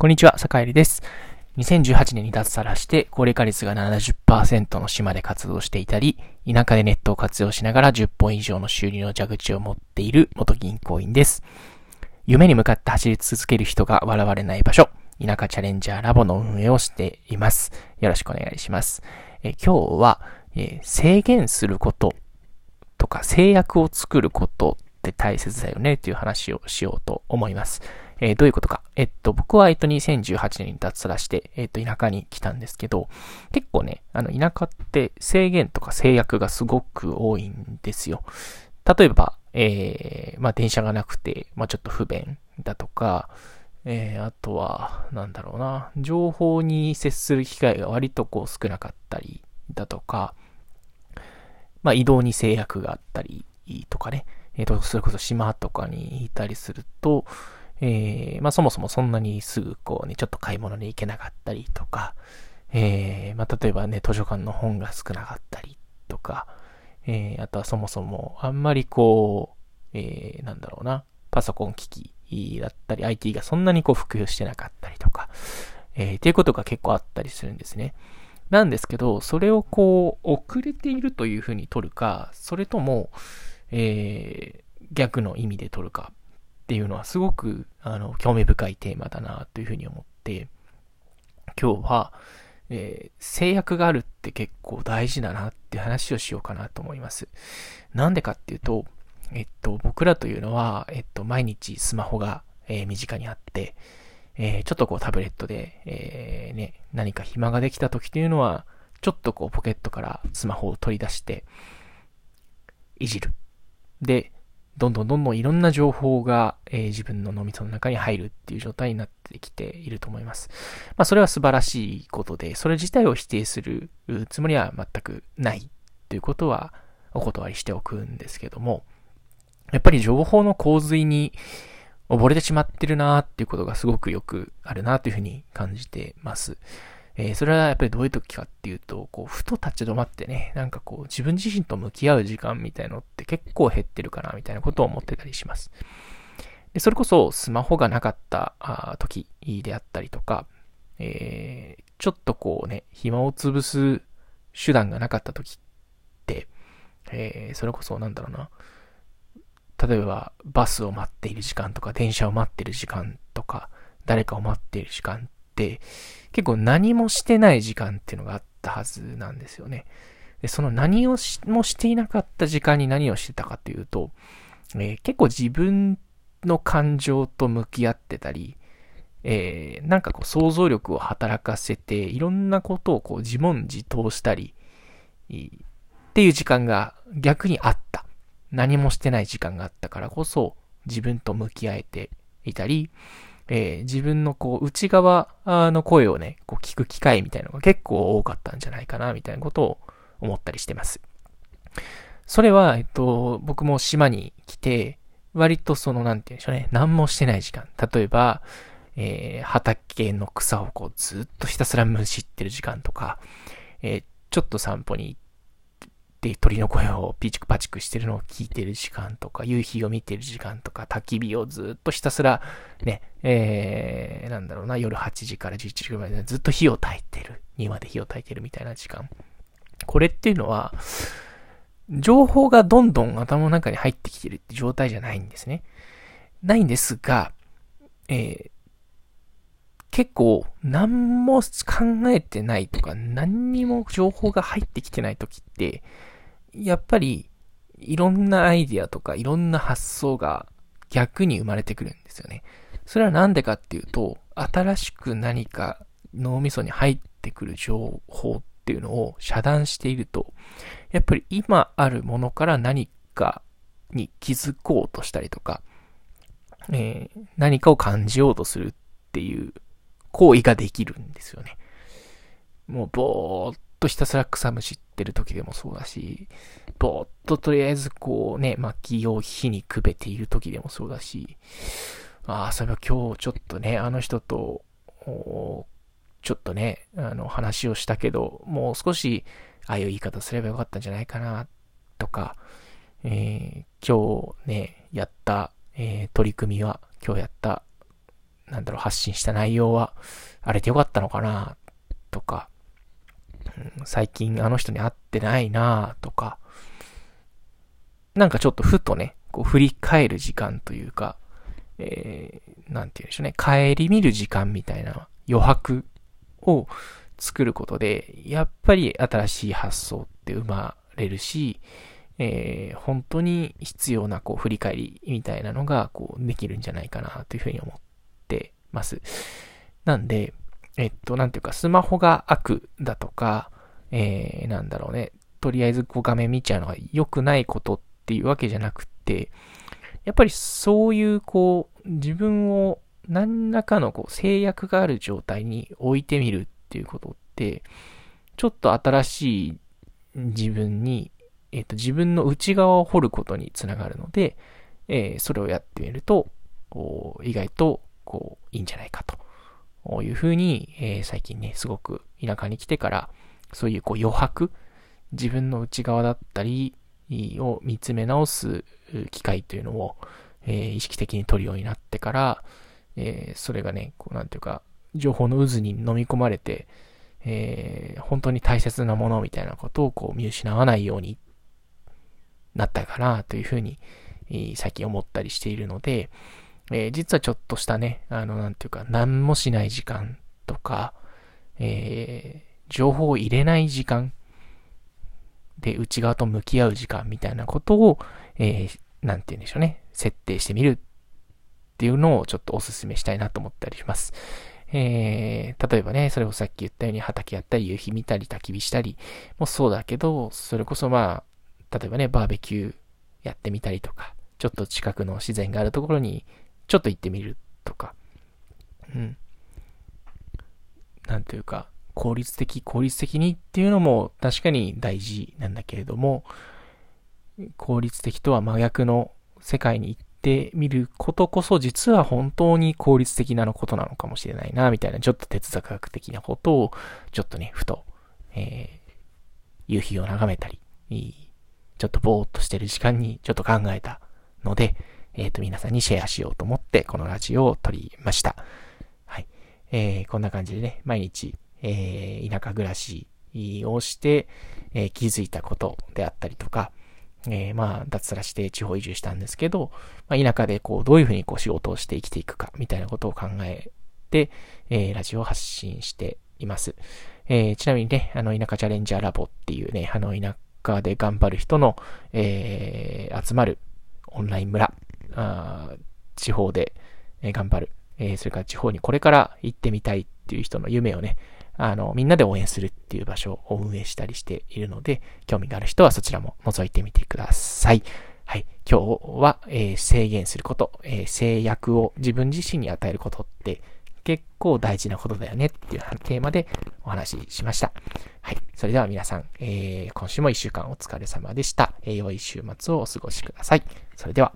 こんにちは、坂入です。2018年に脱サラして、高齢化率が70%の島で活動していたり、田舎でネットを活用しながら10本以上の収入の蛇口を持っている元銀行員です。夢に向かって走り続ける人が笑われない場所、田舎チャレンジャーラボの運営をしています。よろしくお願いします。え今日は、え制限することとか制約を作ることって大切だよねという話をしようと思います。えー、どういうことか。えっと、僕は、えっと、2018年に脱サラして、えっと、田舎に来たんですけど、結構ね、あの、田舎って制限とか制約がすごく多いんですよ。例えば、えー、まあ、電車がなくて、まあ、ちょっと不便だとか、えー、あとは、なんだろうな、情報に接する機会が割とこう少なかったりだとか、まあ、移動に制約があったりとかね、えっ、ー、と、それこそ島とかにいたりすると、えー、まあそもそもそんなにすぐこうね、ちょっと買い物に行けなかったりとか、えー、まあ例えばね、図書館の本が少なかったりとか、えー、あとはそもそもあんまりこう、えー、なんだろうな、パソコン機器だったり IT がそんなにこう普及してなかったりとか、えー、っていうことが結構あったりするんですね。なんですけど、それをこう、遅れているというふうに取るか、それとも、えー、逆の意味で取るかっていうのはすごく、あの、興味深いテーマだなというふうに思って、今日は、えー、制約があるって結構大事だなって話をしようかなと思います。なんでかっていうと、えっと、僕らというのは、えっと、毎日スマホが、えー、身近にあって、えー、ちょっとこうタブレットで、えー、ね、何か暇ができた時というのは、ちょっとこうポケットからスマホを取り出して、いじる。で、どんどんどんどんいろんな情報が、えー、自分の脳みその中に入るっていう状態になってきていると思います。まあそれは素晴らしいことで、それ自体を否定するつもりは全くないということはお断りしておくんですけども、やっぱり情報の洪水に溺れてしまってるなーっていうことがすごくよくあるなというふうに感じてます。えー、それはやっぱりどういう時かっていうと、こう、ふと立ち止まってね、なんかこう、自分自身と向き合う時間みたいのって結構減ってるかな、みたいなことを思ってたりします。で、それこそ、スマホがなかったあ時であったりとか、えー、ちょっとこうね、暇を潰す手段がなかった時って、えー、それこそなんだろうな、例えばバスを待っている時間とか、電車を待っている時間とか、誰かを待っている時間って、結構何もしてない時間っていうのがあったはずなんですよね。で、その何をしもしていなかった時間に何をしてたかというと、えー、結構自分の感情と向き合ってたり、えー、なんかこう想像力を働かせて、いろんなことをこう自問自答したり、っていう時間が逆にあった。何もしてない時間があったからこそ、自分と向き合えていたり、えー、自分のこう、内側の声をね、こう聞く機会みたいなのが結構多かったんじゃないかな、みたいなことを思ったりしてます。それは、えっと、僕も島に来て、割とその、なんて言うんでしょうね、何もしてない時間。例えば、えー、畑の草をこうずっとひたすらむしってる時間とか、えー、ちょっと散歩に行っで、鳥の声をピチクパチクしてるのを聞いてる時間とか、夕日を見てる時間とか、焚き火をずっとひたすら、ね、えー、なんだろうな、夜8時から11時ぐらいまでずっと火を焚いてる。庭で火を焚いてるみたいな時間。これっていうのは、情報がどんどん頭の中に入ってきてるって状態じゃないんですね。ないんですが、えー、結構何も考えてないとか何にも情報が入ってきてない時って、やっぱり、いろんなアイディアとか、いろんな発想が逆に生まれてくるんですよね。それはなんでかっていうと、新しく何か脳みそに入ってくる情報っていうのを遮断していると、やっぱり今あるものから何かに気づこうとしたりとか、えー、何かを感じようとするっていう行為ができるんですよね。もうぼーっとひたすら草むしってる時でもそうだし、ぼーっととりあえずこうね、薪を火にくべている時でもそうだし、ああ、そういえば今日ちょっとね、あの人と、ちょっとね、あの話をしたけど、もう少し、ああいう言い方すればよかったんじゃないかな、とか、えー、今日ね、やった、えー、取り組みは、今日やった、なんだろう、発信した内容は、あれでよかったのかな、とか、最近あの人に会ってないな、とか、なんかちょっとふとね、こう振り返る時間というか、えー、なんて言うんでしょうね、帰り見る時間みたいな余白を作ることで、やっぱり新しい発想って生まれるし、えー、本当に必要なこう振り返りみたいなのがこうできるんじゃないかなというふうに思ってます。なんで、えっと、なんていうか、スマホが悪だとか、えー、なんだろうね、とりあえずこう画面見ちゃうのが良くないことっていうわけじゃなくて、やっぱりそういうこう、自分を何らかのこう制約がある状態に置いてみるっていうことって、ちょっと新しい自分に、えっ、と、自分の内側を掘ることにつながるので、えー、それをやってみると、意外と、こう、いいんじゃないかと。いうふうに、えー、最近ね、すごく田舎に来てから、そういうこう余白、自分の内側だったりを見つめ直す機会というのを、えー、意識的に取るようになってから、えー、それがね、こうなんていうか、情報の渦に飲み込まれて、えー、本当に大切なものみたいなことをこう見失わないようになったかなというふうに、えー、最近思ったりしているので、えー、実はちょっとしたね、あの、なんていうか、何もしない時間とか、えー、情報を入れない時間で内側と向き合う時間みたいなことを、えー、なんて言うんでしょうね、設定してみるっていうのをちょっとお勧めしたいなと思ったりします。えー、例えばね、それをさっき言ったように畑やったり、夕日見たり、焚き火したりもそうだけど、それこそまあ、例えばね、バーベキューやってみたりとか、ちょっと近くの自然があるところにちょっと行ってみるとか、うん。なんというか、効率的、効率的にっていうのも確かに大事なんだけれども、効率的とは真逆の世界に行ってみることこそ実は本当に効率的なのことなのかもしれないな、みたいなちょっと哲学的なことをちょっとね、ふと、えー、夕日を眺めたり、ちょっとぼーっとしてる時間にちょっと考えたので、えっ、と、皆さんにシェアしようと思ってこのラジオを撮りました。はい。えー、こんな感じでね、毎日、えー、田舎暮らしをして、えー、気づいたことであったりとか、えー、まあ、脱サラして地方移住したんですけど、まあ、田舎でこう、どういうふうにこう仕事をして生きていくか、みたいなことを考えて、えー、ラジオを発信しています。えー、ちなみにね、あの、田舎チャレンジャーラボっていうね、あの、田舎で頑張る人の、えー、集まるオンライン村、あ地方で、え頑張る、え、それから地方にこれから行ってみたいっていう人の夢をね、あの、みんなで応援するっていう場所を運営したりしているので、興味がある人はそちらも覗いてみてください。はい。今日は、えー、制限すること、えー、制約を自分自身に与えることって結構大事なことだよねっていうテーマでお話ししました。はい。それでは皆さん、えー、今週も一週間お疲れ様でした。え、良い週末をお過ごしください。それでは。